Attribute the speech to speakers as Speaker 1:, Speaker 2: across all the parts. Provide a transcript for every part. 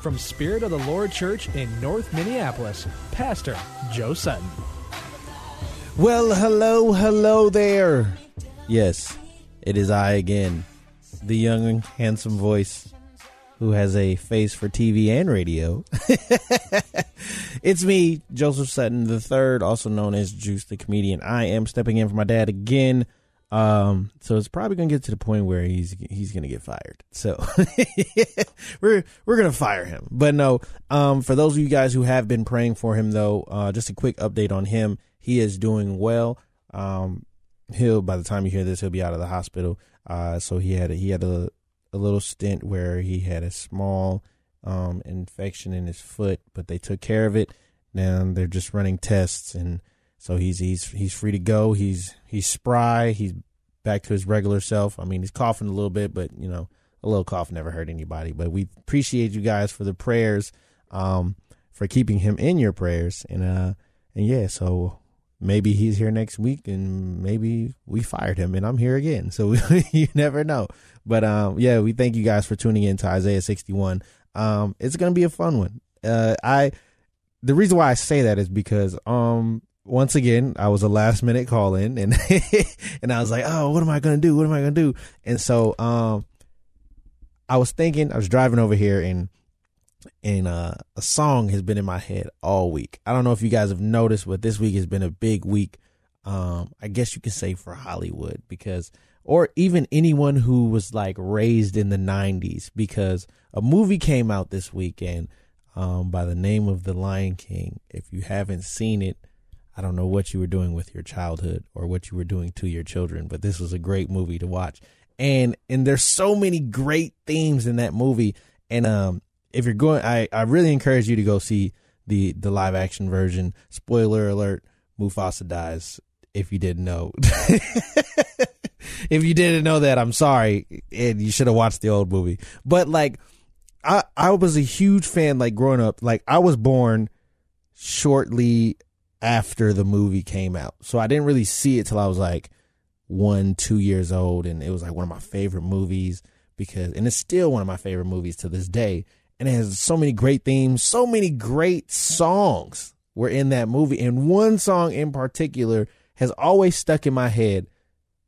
Speaker 1: from Spirit of the Lord Church in North Minneapolis, Pastor Joe Sutton.
Speaker 2: Well, hello, hello there. Yes, it is I again, the young, handsome voice who has a face for TV and radio. it's me, Joseph Sutton the third, also known as Juice the comedian. I am stepping in for my dad again. Um, so it's probably gonna get to the point where he's he's gonna get fired. So we're we're gonna fire him. But no, um, for those of you guys who have been praying for him though, uh, just a quick update on him. He is doing well. Um, he'll by the time you hear this, he'll be out of the hospital. Uh, so he had a, he had a a little stint where he had a small um infection in his foot, but they took care of it. Now they're just running tests and so he's he's he's free to go. He's he's spry. He's back to his regular self. I mean, he's coughing a little bit, but you know, a little cough never hurt anybody. But we appreciate you guys for the prayers, um, for keeping him in your prayers, and uh, and yeah, so maybe he's here next week, and maybe we fired him, and I'm here again. So you never know. But um, yeah, we thank you guys for tuning in to Isaiah 61. Um, it's gonna be a fun one. Uh, I the reason why I say that is because um once again, I was a last minute call in and and I was like, oh, what am I gonna do? What am I gonna do? And so um I was thinking, I was driving over here and and uh, a song has been in my head all week. I don't know if you guys have noticed, but this week has been a big week. Um, I guess you could say for Hollywood because, or even anyone who was like raised in the '90s, because a movie came out this weekend um, by the name of The Lion King. If you haven't seen it, I don't know what you were doing with your childhood or what you were doing to your children, but this was a great movie to watch. And and there's so many great themes in that movie. And um, if you're going, I, I really encourage you to go see the the live action version. Spoiler alert: Mufasa dies. If you didn't know, if you didn't know that, I'm sorry, and you should have watched the old movie. But like, I I was a huge fan. Like growing up, like I was born shortly after the movie came out. So I didn't really see it till I was like one, two years old. And it was like one of my favorite movies because, and it's still one of my favorite movies to this day. And it has so many great themes, so many great songs were in that movie. And one song in particular has always stuck in my head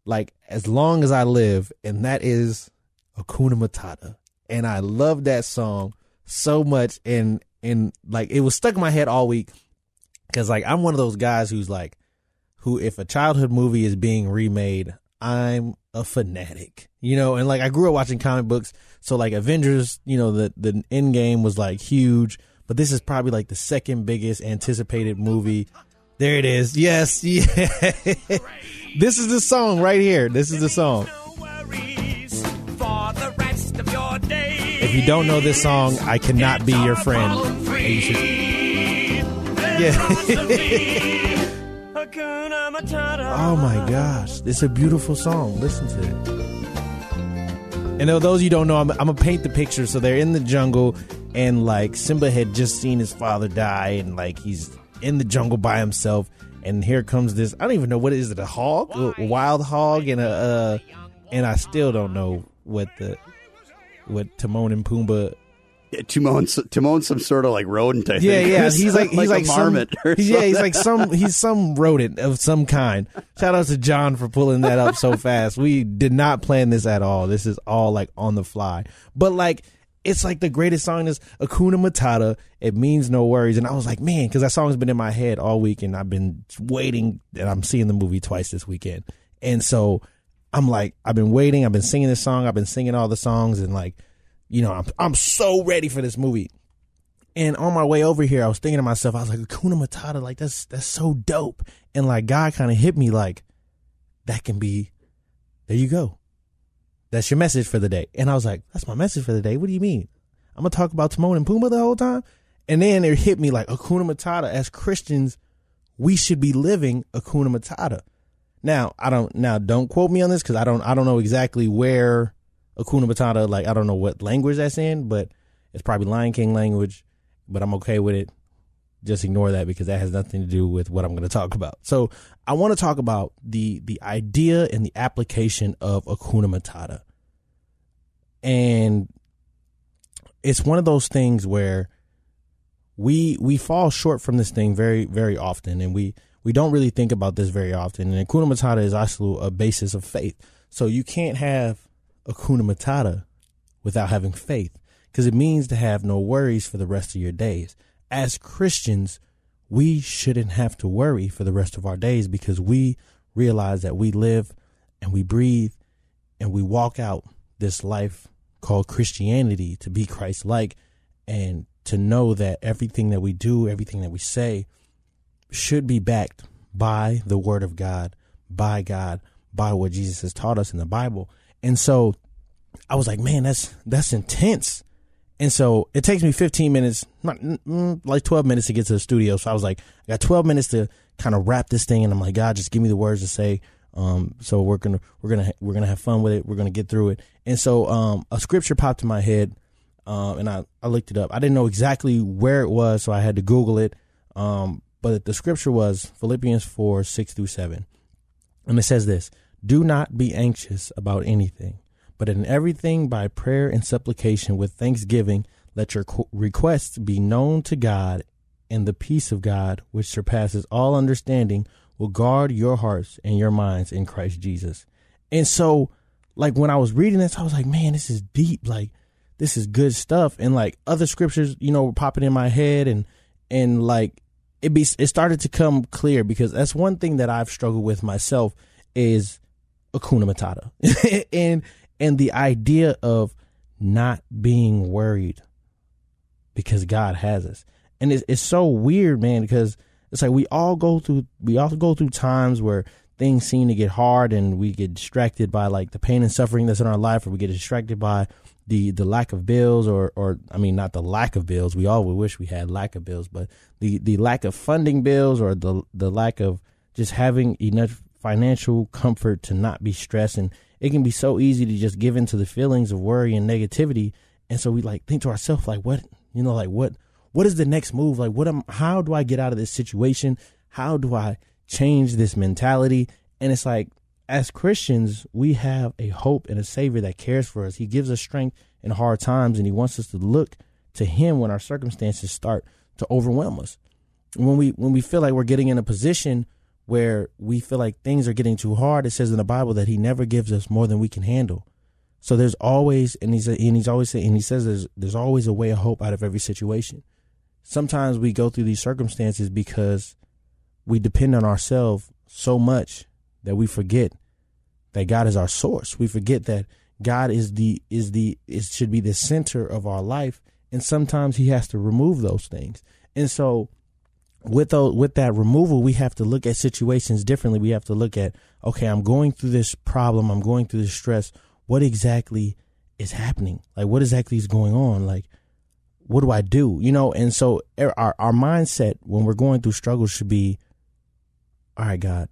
Speaker 2: like as long as I live. And that is Akuna Matata. And I love that song so much. And, and like it was stuck in my head all week Cause like I'm one of those guys who's like, who if a childhood movie is being remade, I'm a fanatic, you know. And like I grew up watching comic books, so like Avengers, you know, the the end game was like huge, but this is probably like the second biggest anticipated movie. There it is. Yes, yeah. this is the song right here. This is the song. If you don't know this song, I cannot be your friend. And you should- yeah. oh my gosh, it's a beautiful song. Listen to it. And those of you don't know, I'm, I'm gonna paint the picture. So they're in the jungle, and like Simba had just seen his father die, and like he's in the jungle by himself. And here comes this. I don't even know what is it, a hog, a wild hog, and a, uh, and I still don't know what the what Timon and Pumbaa
Speaker 3: Yeah, Timon's, some sort of like rodent. I think.
Speaker 2: Yeah, yeah. He's like he's like,
Speaker 3: a marmot.
Speaker 2: Some,
Speaker 3: or
Speaker 2: yeah, he's like some he's some rodent of some kind. Shout out to John for pulling that up so fast. We did not plan this at all. This is all like on the fly. But like it's like the greatest song is Akuna Matata. It means no worries. And I was like, man, because that song's been in my head all week and I've been waiting and I'm seeing the movie twice this weekend. And so I'm like, I've been waiting. I've been singing this song. I've been singing all the songs and like, you know, I'm, I'm so ready for this movie. And on my way over here, I was thinking to myself, I was like, Akuna Matata, like that's, that's so dope. And like God kind of hit me like, that can be, there you go. That's your message for the day. And I was like, that's my message for the day. What do you mean? I'm gonna talk about Timon and Pumbaa the whole time. And then it hit me like Akuna Matata. As Christians, we should be living Akuna Matata. Now, I don't now don't quote me on this because I don't I don't know exactly where Akuna Matata like I don't know what language that's in, but it's probably Lion King language. But I'm okay with it. Just ignore that because that has nothing to do with what I'm going to talk about. So I want to talk about the the idea and the application of Akuna Matata. And it's one of those things where we we fall short from this thing very very often and we we don't really think about this very often and Akuna Matata is also a basis of faith. So you can't have Akuna Matata without having faith because it means to have no worries for the rest of your days. As Christians, we shouldn't have to worry for the rest of our days because we realize that we live and we breathe and we walk out this life called Christianity to be Christ like and to know that everything that we do, everything that we say should be backed by the word of God, by God, by what Jesus has taught us in the Bible. And so I was like, man, that's that's intense. And so it takes me 15 minutes, not mm, like 12 minutes to get to the studio. So I was like, I got 12 minutes to kind of wrap this thing. And I'm like, God, just give me the words to say. Um, so we're gonna we're gonna we're gonna have fun with it. We're gonna get through it. And so um, a scripture popped in my head, um, and I I looked it up. I didn't know exactly where it was, so I had to Google it. Um, but the scripture was Philippians four six through seven, and it says this: Do not be anxious about anything, but in everything by prayer and supplication with thanksgiving, let your requests be known to God, and the peace of God, which surpasses all understanding will guard your hearts and your minds in Christ Jesus. And so, like, when I was reading this, I was like, man, this is deep. Like, this is good stuff. And like other scriptures, you know, were popping in my head and, and like, it be, it started to come clear because that's one thing that I've struggled with myself is Akuna Matata and, and the idea of not being worried because God has us. And it's, it's so weird, man, because it's like we all go through we all go through times where things seem to get hard and we get distracted by like the pain and suffering that's in our life or we get distracted by the the lack of bills or or I mean not the lack of bills we all would wish we had lack of bills but the the lack of funding bills or the the lack of just having enough financial comfort to not be stressed and it can be so easy to just give into the feelings of worry and negativity and so we like think to ourselves like what you know like what what is the next move? Like, what am, how do I get out of this situation? How do I change this mentality? And it's like, as Christians, we have a hope and a savior that cares for us. He gives us strength in hard times and he wants us to look to him when our circumstances start to overwhelm us. When we, when we feel like we're getting in a position where we feel like things are getting too hard, it says in the Bible that he never gives us more than we can handle. So there's always, and he's, and he's always saying, and he says there's, there's always a way of hope out of every situation sometimes we go through these circumstances because we depend on ourselves so much that we forget that God is our source. We forget that God is the is the it should be the center of our life, and sometimes He has to remove those things. And so, with with that removal, we have to look at situations differently. We have to look at okay, I'm going through this problem, I'm going through this stress. What exactly is happening? Like, what exactly is going on? Like, what do I do? You know, and so our our mindset when we're going through struggles should be, all right, God,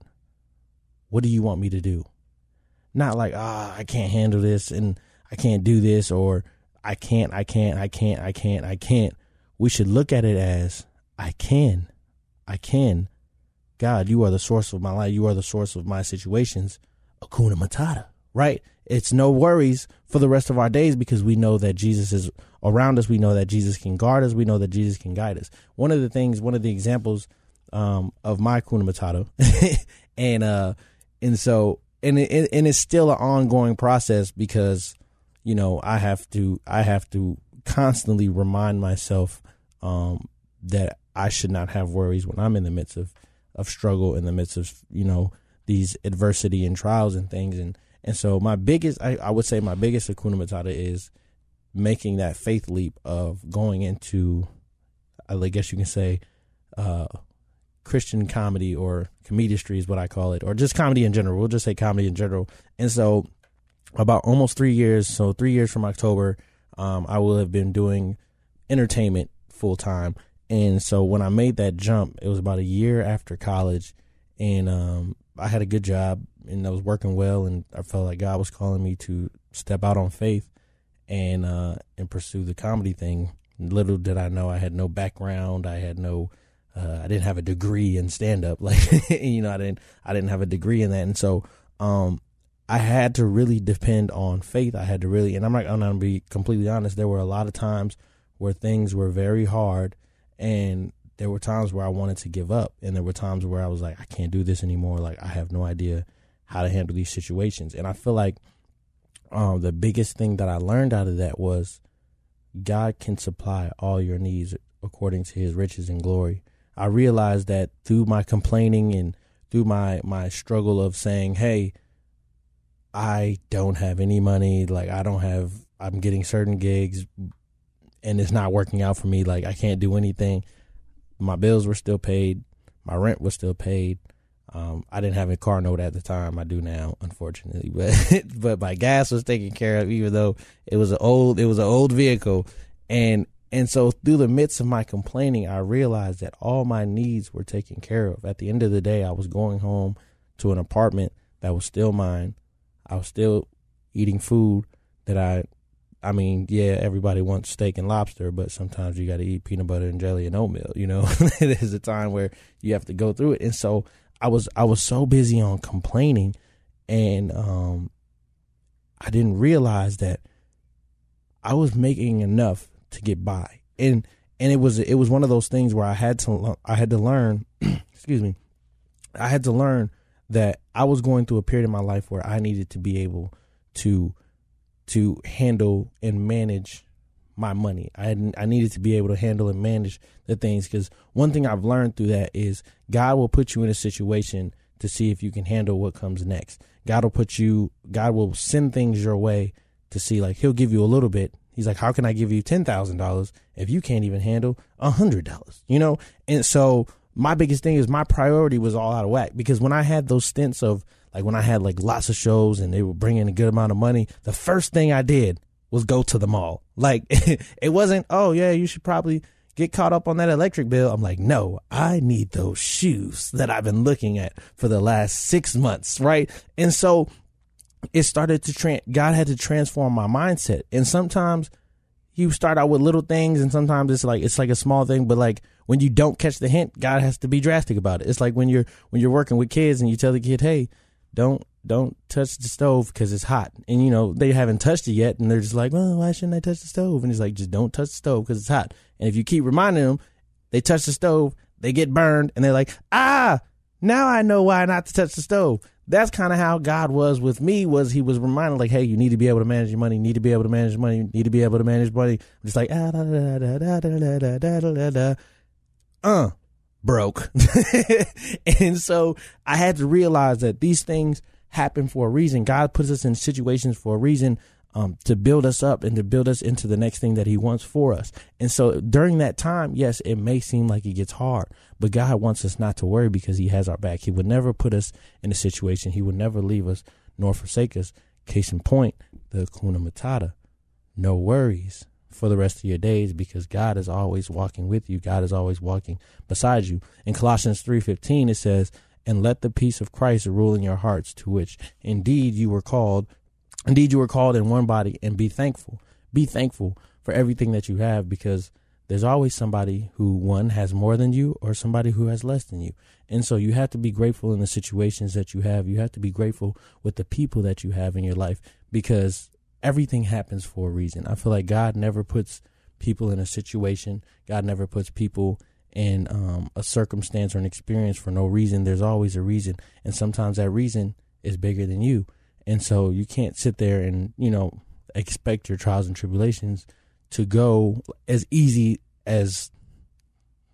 Speaker 2: what do you want me to do? Not like, ah, oh, I can't handle this and I can't do this or I can't, I can't, I can't, I can't, I can't. We should look at it as I can, I can. God, you are the source of my life. You are the source of my situations. Akuna Matata, right? It's no worries for the rest of our days because we know that Jesus is around us. We know that Jesus can guard us. We know that Jesus can guide us. One of the things, one of the examples um, of my Kuna Matata, and uh, and so and it, and it's still an ongoing process because you know I have to I have to constantly remind myself um, that I should not have worries when I'm in the midst of of struggle, in the midst of you know these adversity and trials and things, and and so my biggest, I, I would say, my biggest Hakuna Matata is making that faith leap of going into, I guess you can say, uh, Christian comedy or comedistry is what I call it, or just comedy in general. We'll just say comedy in general. And so, about almost three years, so three years from October, um, I will have been doing entertainment full time. And so when I made that jump, it was about a year after college, and um, I had a good job and I was working well, and I felt like God was calling me to step out on faith and uh, and pursue the comedy thing. Little did I know I had no background. I had no. Uh, I didn't have a degree in stand up. Like you know, I didn't. I didn't have a degree in that, and so um, I had to really depend on faith. I had to really, and I'm not. I'm gonna be completely honest. There were a lot of times where things were very hard, and there were times where I wanted to give up, and there were times where I was like, I can't do this anymore. Like I have no idea how to handle these situations. And I feel like um, the biggest thing that I learned out of that was God can supply all your needs according to his riches and glory. I realized that through my complaining and through my, my struggle of saying, hey, I don't have any money, like I don't have, I'm getting certain gigs and it's not working out for me. Like I can't do anything. My bills were still paid. My rent was still paid. Um, I didn't have a car note at the time. I do now, unfortunately, but but my gas was taken care of, even though it was an old it was an old vehicle, and and so through the midst of my complaining, I realized that all my needs were taken care of. At the end of the day, I was going home to an apartment that was still mine. I was still eating food that I I mean, yeah, everybody wants steak and lobster, but sometimes you got to eat peanut butter and jelly and oatmeal. You know, there's a time where you have to go through it, and so I was I was so busy on complaining, and um, I didn't realize that I was making enough to get by, and and it was it was one of those things where I had to I had to learn, excuse me, I had to learn that I was going through a period in my life where I needed to be able to to handle and manage my money. I I needed to be able to handle and manage the things because one thing I've learned through that is God will put you in a situation to see if you can handle what comes next. God will put you, God will send things your way to see, like, He'll give you a little bit. He's like, how can I give you $10,000 if you can't even handle a $100? You know? And so my biggest thing is my priority was all out of whack because when I had those stints of, like, when I had like lots of shows and they were bringing a good amount of money, the first thing I did was go to the mall. Like it wasn't, oh yeah, you should probably get caught up on that electric bill. I'm like, no, I need those shoes that I've been looking at for the last six months, right? And so it started to, tra- God had to transform my mindset. And sometimes you start out with little things and sometimes it's like, it's like a small thing, but like when you don't catch the hint, God has to be drastic about it. It's like when you're, when you're working with kids and you tell the kid, hey, don't don't touch the stove because it's hot. And you know they haven't touched it yet, and they're just like, well, why shouldn't I touch the stove? And he's like, just don't touch the stove because it's hot. And if you keep reminding them, they touch the stove, they get burned, and they're like, ah, now I know why not to touch the stove. That's kind of how God was with me. Was He was reminding like, hey, you need to be able to manage your money, you need to be able to manage money, you need to be able to manage money. I'm just like ah da da da da da da da da da da. Uh, broke. and so I had to realize that these things happen for a reason. God puts us in situations for a reason um, to build us up and to build us into the next thing that He wants for us. And so during that time, yes, it may seem like it gets hard, but God wants us not to worry because He has our back. He would never put us in a situation, He would never leave us nor forsake us. Case in point, the Hakuna Matata. No worries for the rest of your days because God is always walking with you. God is always walking beside you. In Colossians 3:15 it says, "And let the peace of Christ rule in your hearts, to which indeed you were called, indeed you were called in one body, and be thankful. Be thankful for everything that you have because there's always somebody who one has more than you or somebody who has less than you. And so you have to be grateful in the situations that you have. You have to be grateful with the people that you have in your life because everything happens for a reason. I feel like God never puts people in a situation. God never puts people in um, a circumstance or an experience for no reason. There's always a reason, and sometimes that reason is bigger than you. And so you can't sit there and you know expect your trials and tribulations to go as easy as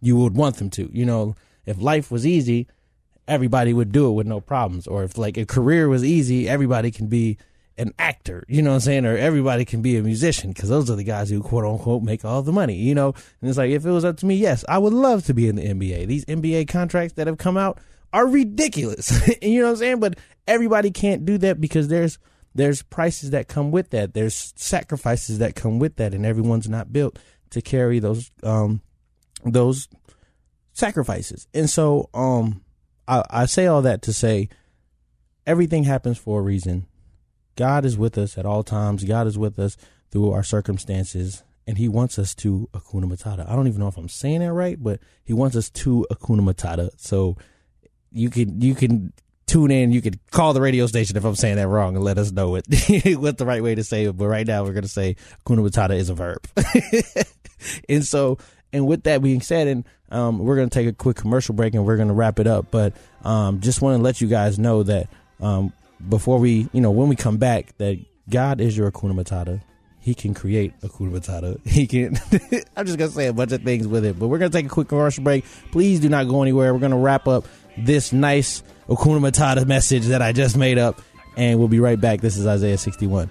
Speaker 2: you would want them to. You know, if life was easy, everybody would do it with no problems. Or if like a career was easy, everybody can be an actor, you know what I'm saying? Or everybody can be a musician because those are the guys who quote unquote make all the money, you know? And it's like, if it was up to me, yes, I would love to be in the NBA. These NBA contracts that have come out are ridiculous. you know what I'm saying? But everybody can't do that because there's, there's prices that come with that. There's sacrifices that come with that. And everyone's not built to carry those, um, those sacrifices. And so, um, I, I say all that to say everything happens for a reason God is with us at all times. God is with us through our circumstances, and He wants us to Akuna Matata. I don't even know if I'm saying that right, but He wants us to Akuna Matata. So you can you can tune in. You can call the radio station if I'm saying that wrong and let us know it what the right way to say it. But right now we're gonna say Akuna Matata is a verb. and so and with that being said, and um, we're gonna take a quick commercial break and we're gonna wrap it up. But um, just want to let you guys know that um, before we, you know, when we come back, that God is your Akuna Matata. He can create Akuna Matata. He can. I'm just gonna say a bunch of things with it, but we're gonna take a quick commercial break. Please do not go anywhere. We're gonna wrap up this nice Akuna Matata message that I just made up, and we'll be right back. This is Isaiah 61.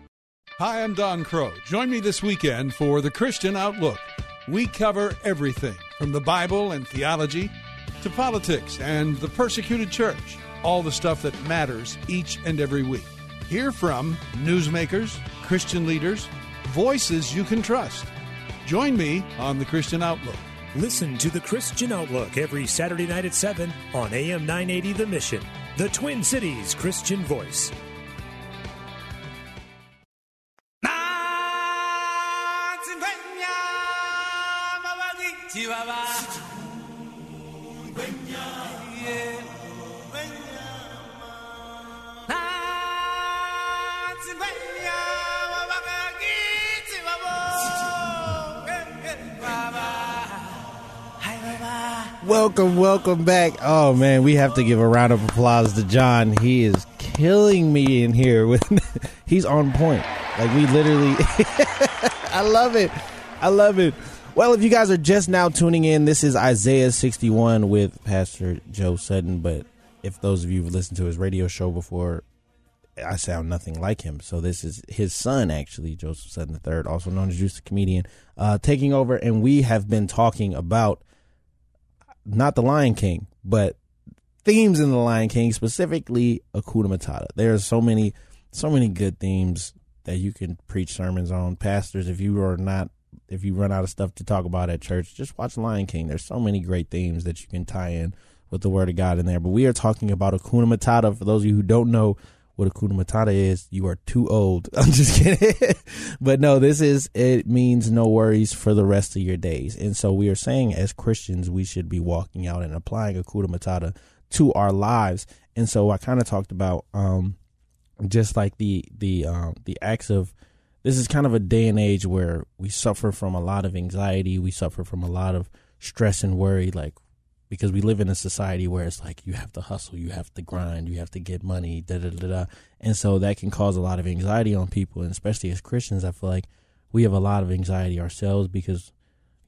Speaker 4: Hi, I'm Don Crow. Join me this weekend for The Christian Outlook. We cover everything from the Bible and theology to politics and the persecuted church, all the stuff that matters each and every week. Hear from newsmakers, Christian leaders, voices you can trust. Join me on The Christian Outlook.
Speaker 5: Listen to The Christian Outlook every Saturday night at 7 on AM 980 The Mission, the Twin Cities Christian Voice.
Speaker 2: Welcome, welcome back. Oh man, we have to give a round of applause to John. He is killing me in here with he's on point. Like we literally I love it. I love it. Well, if you guys are just now tuning in, this is Isaiah 61 with Pastor Joe Sutton, but if those of you have listened to his radio show before, I sound nothing like him. So this is his son, actually, Joseph Sutton III, also known as Juice the Comedian, uh, taking over, and we have been talking about not the Lion King, but themes in the Lion King, specifically Akuna Matata. There are so many, so many good themes that you can preach sermons on. Pastors, if you are not, if you run out of stuff to talk about at church, just watch Lion King. There's so many great themes that you can tie in with the Word of God in there. But we are talking about Akuna Matata. For those of you who don't know what Akuna Matata is, you are too old. I'm just kidding. but no, this is, it means no worries for the rest of your days. And so we are saying as Christians, we should be walking out and applying Akuna Matata to our lives. And so I kind of talked about, um, just like the, the, um, the acts of, this is kind of a day and age where we suffer from a lot of anxiety. We suffer from a lot of stress and worry. Like because we live in a society where it's like you have to hustle, you have to grind, you have to get money, da da da da. And so that can cause a lot of anxiety on people, and especially as Christians, I feel like we have a lot of anxiety ourselves because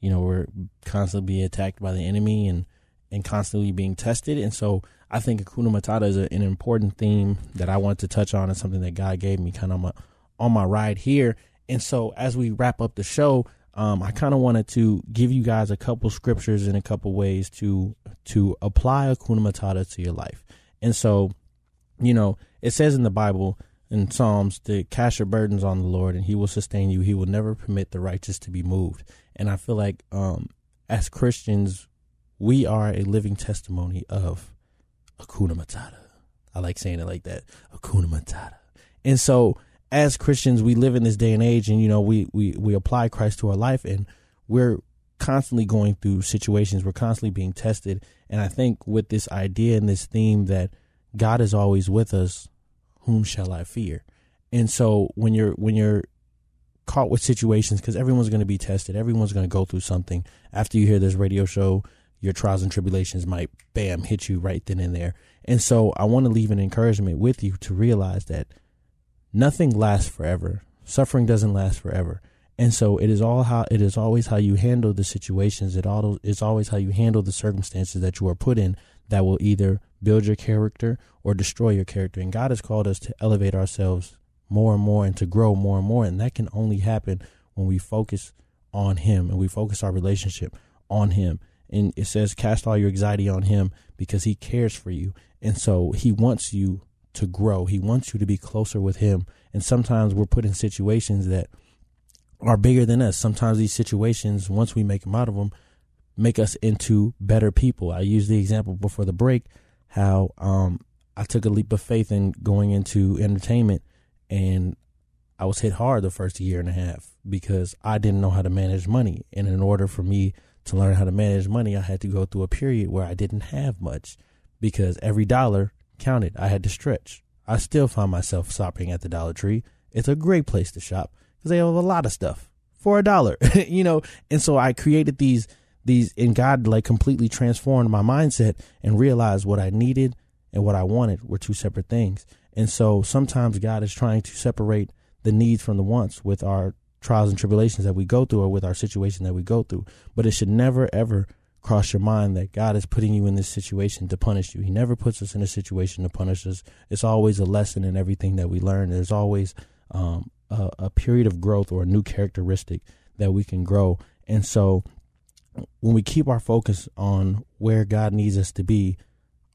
Speaker 2: you know we're constantly being attacked by the enemy and and constantly being tested. And so I think Akuna Matata is a, an important theme that I want to touch on and something that God gave me kind of on my, on my ride here. And so as we wrap up the show, um, I kind of wanted to give you guys a couple scriptures and a couple ways to to apply Akuna Matata to your life. And so, you know, it says in the Bible in Psalms to cast your burdens on the Lord and he will sustain you. He will never permit the righteous to be moved. And I feel like um, as Christians, we are a living testimony of Akuna Matata. I like saying it like that. Akuna Matata. And so as Christians, we live in this day and age and, you know, we, we, we apply Christ to our life and we're constantly going through situations. We're constantly being tested. And I think with this idea and this theme that God is always with us, whom shall I fear? And so when you're, when you're caught with situations, because everyone's going to be tested, everyone's going to go through something. After you hear this radio show, your trials and tribulations might bam hit you right then and there. And so I want to leave an encouragement with you to realize that nothing lasts forever. Suffering doesn't last forever. And so it is all how it is always how you handle the situations. It all is always how you handle the circumstances that you are put in that will either build your character or destroy your character. And God has called us to elevate ourselves more and more and to grow more and more. And that can only happen when we focus on Him and we focus our relationship on Him and it says cast all your anxiety on him because he cares for you. And so he wants you to grow. He wants you to be closer with him. And sometimes we're put in situations that are bigger than us. Sometimes these situations once we make them out of them make us into better people. I used the example before the break how um, i took a leap of faith in going into entertainment and i was hit hard the first year and a half because i didn't know how to manage money. And in order for me to learn how to manage money, I had to go through a period where I didn't have much because every dollar counted. I had to stretch. I still find myself shopping at the Dollar Tree. It's a great place to shop because they have a lot of stuff for a dollar, you know. And so I created these these, and God like completely transformed my mindset and realized what I needed and what I wanted were two separate things. And so sometimes God is trying to separate the needs from the wants with our trials and tribulations that we go through or with our situation that we go through. But it should never, ever cross your mind that God is putting you in this situation to punish you. He never puts us in a situation to punish us. It's always a lesson in everything that we learn. There's always um, a, a period of growth or a new characteristic that we can grow. And so when we keep our focus on where God needs us to be,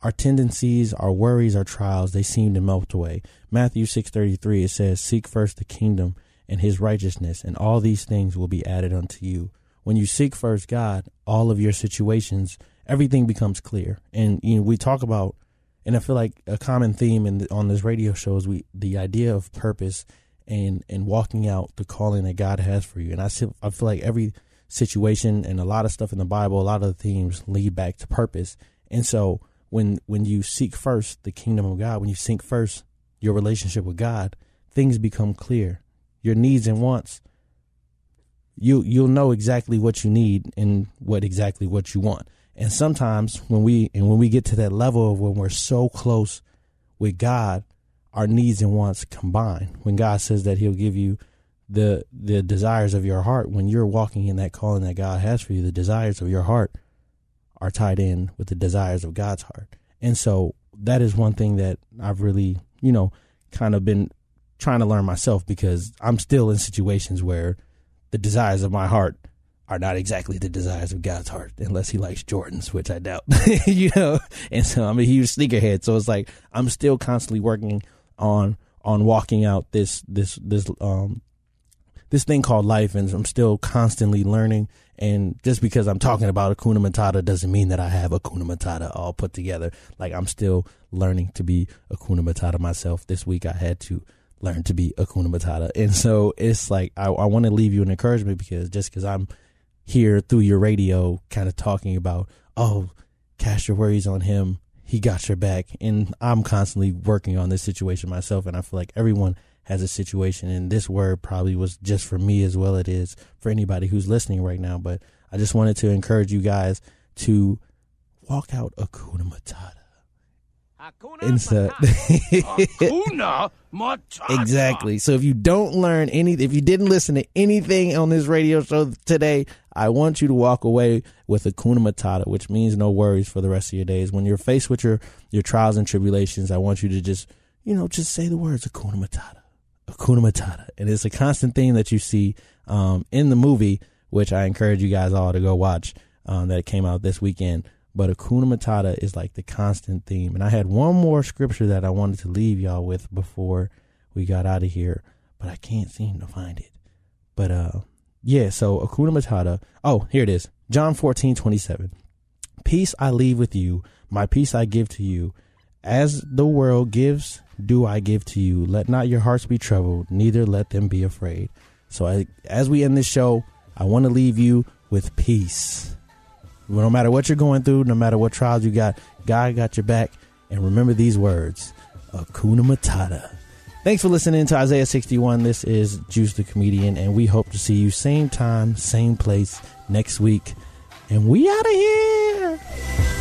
Speaker 2: our tendencies, our worries, our trials, they seem to melt away. Matthew 6:33 it says, "Seek first the kingdom and his righteousness, and all these things will be added unto you. When you seek first God, all of your situations, everything becomes clear. And you know, we talk about, and I feel like a common theme in the, on this radio show is we the idea of purpose and and walking out the calling that God has for you. And I I feel like every situation and a lot of stuff in the Bible, a lot of the themes lead back to purpose. And so when when you seek first the kingdom of God, when you seek first your relationship with God, things become clear your needs and wants, you you'll know exactly what you need and what exactly what you want. And sometimes when we and when we get to that level of when we're so close with God, our needs and wants combine. When God says that He'll give you the the desires of your heart, when you're walking in that calling that God has for you, the desires of your heart are tied in with the desires of God's heart. And so that is one thing that I've really, you know, kind of been trying to learn myself because I'm still in situations where the desires of my heart are not exactly the desires of God's heart, unless He likes Jordans, which I doubt. you know, and so I'm a huge sneakerhead, so it's like I'm still constantly working on on walking out this this this um this thing called life, and I'm still constantly learning. And just because I'm talking about Akuna Matata doesn't mean that I have Akuna Matata all put together. Like I'm still learning to be Akuna Matata myself. This week I had to learn to be Akuna Matata. And so it's like, I, I want to leave you an encouragement because just because I'm here through your radio kind of talking about, oh, cast your worries on him. He got your back. And I'm constantly working on this situation myself. And I feel like everyone has a situation. And this word probably was just for me as well. It is for anybody who's listening right now. But I just wanted to encourage you guys to walk out Akuna Matata. Hakuna Hakuna Matata. exactly. So if you don't learn any, if you didn't listen to anything on this radio show today, I want you to walk away with Hakuna Matata, which means no worries for the rest of your days. When you're faced with your your trials and tribulations, I want you to just, you know, just say the words Hakuna Matata, Hakuna Matata, and it's a constant theme that you see um, in the movie, which I encourage you guys all to go watch. Um, that came out this weekend but Akuna Matata is like the constant theme. And I had one more scripture that I wanted to leave y'all with before we got out of here, but I can't seem to find it. But uh yeah, so Akuna Matata. Oh, here it is. John 14, 27. Peace I leave with you, my peace I give to you. As the world gives, do I give to you. Let not your hearts be troubled, neither let them be afraid. So I, as we end this show, I want to leave you with peace. No matter what you're going through, no matter what trials you got, God got your back. And remember these words Akuna Matata. Thanks for listening to Isaiah 61. This is Juice the Comedian, and we hope to see you same time, same place next week. And we out of here.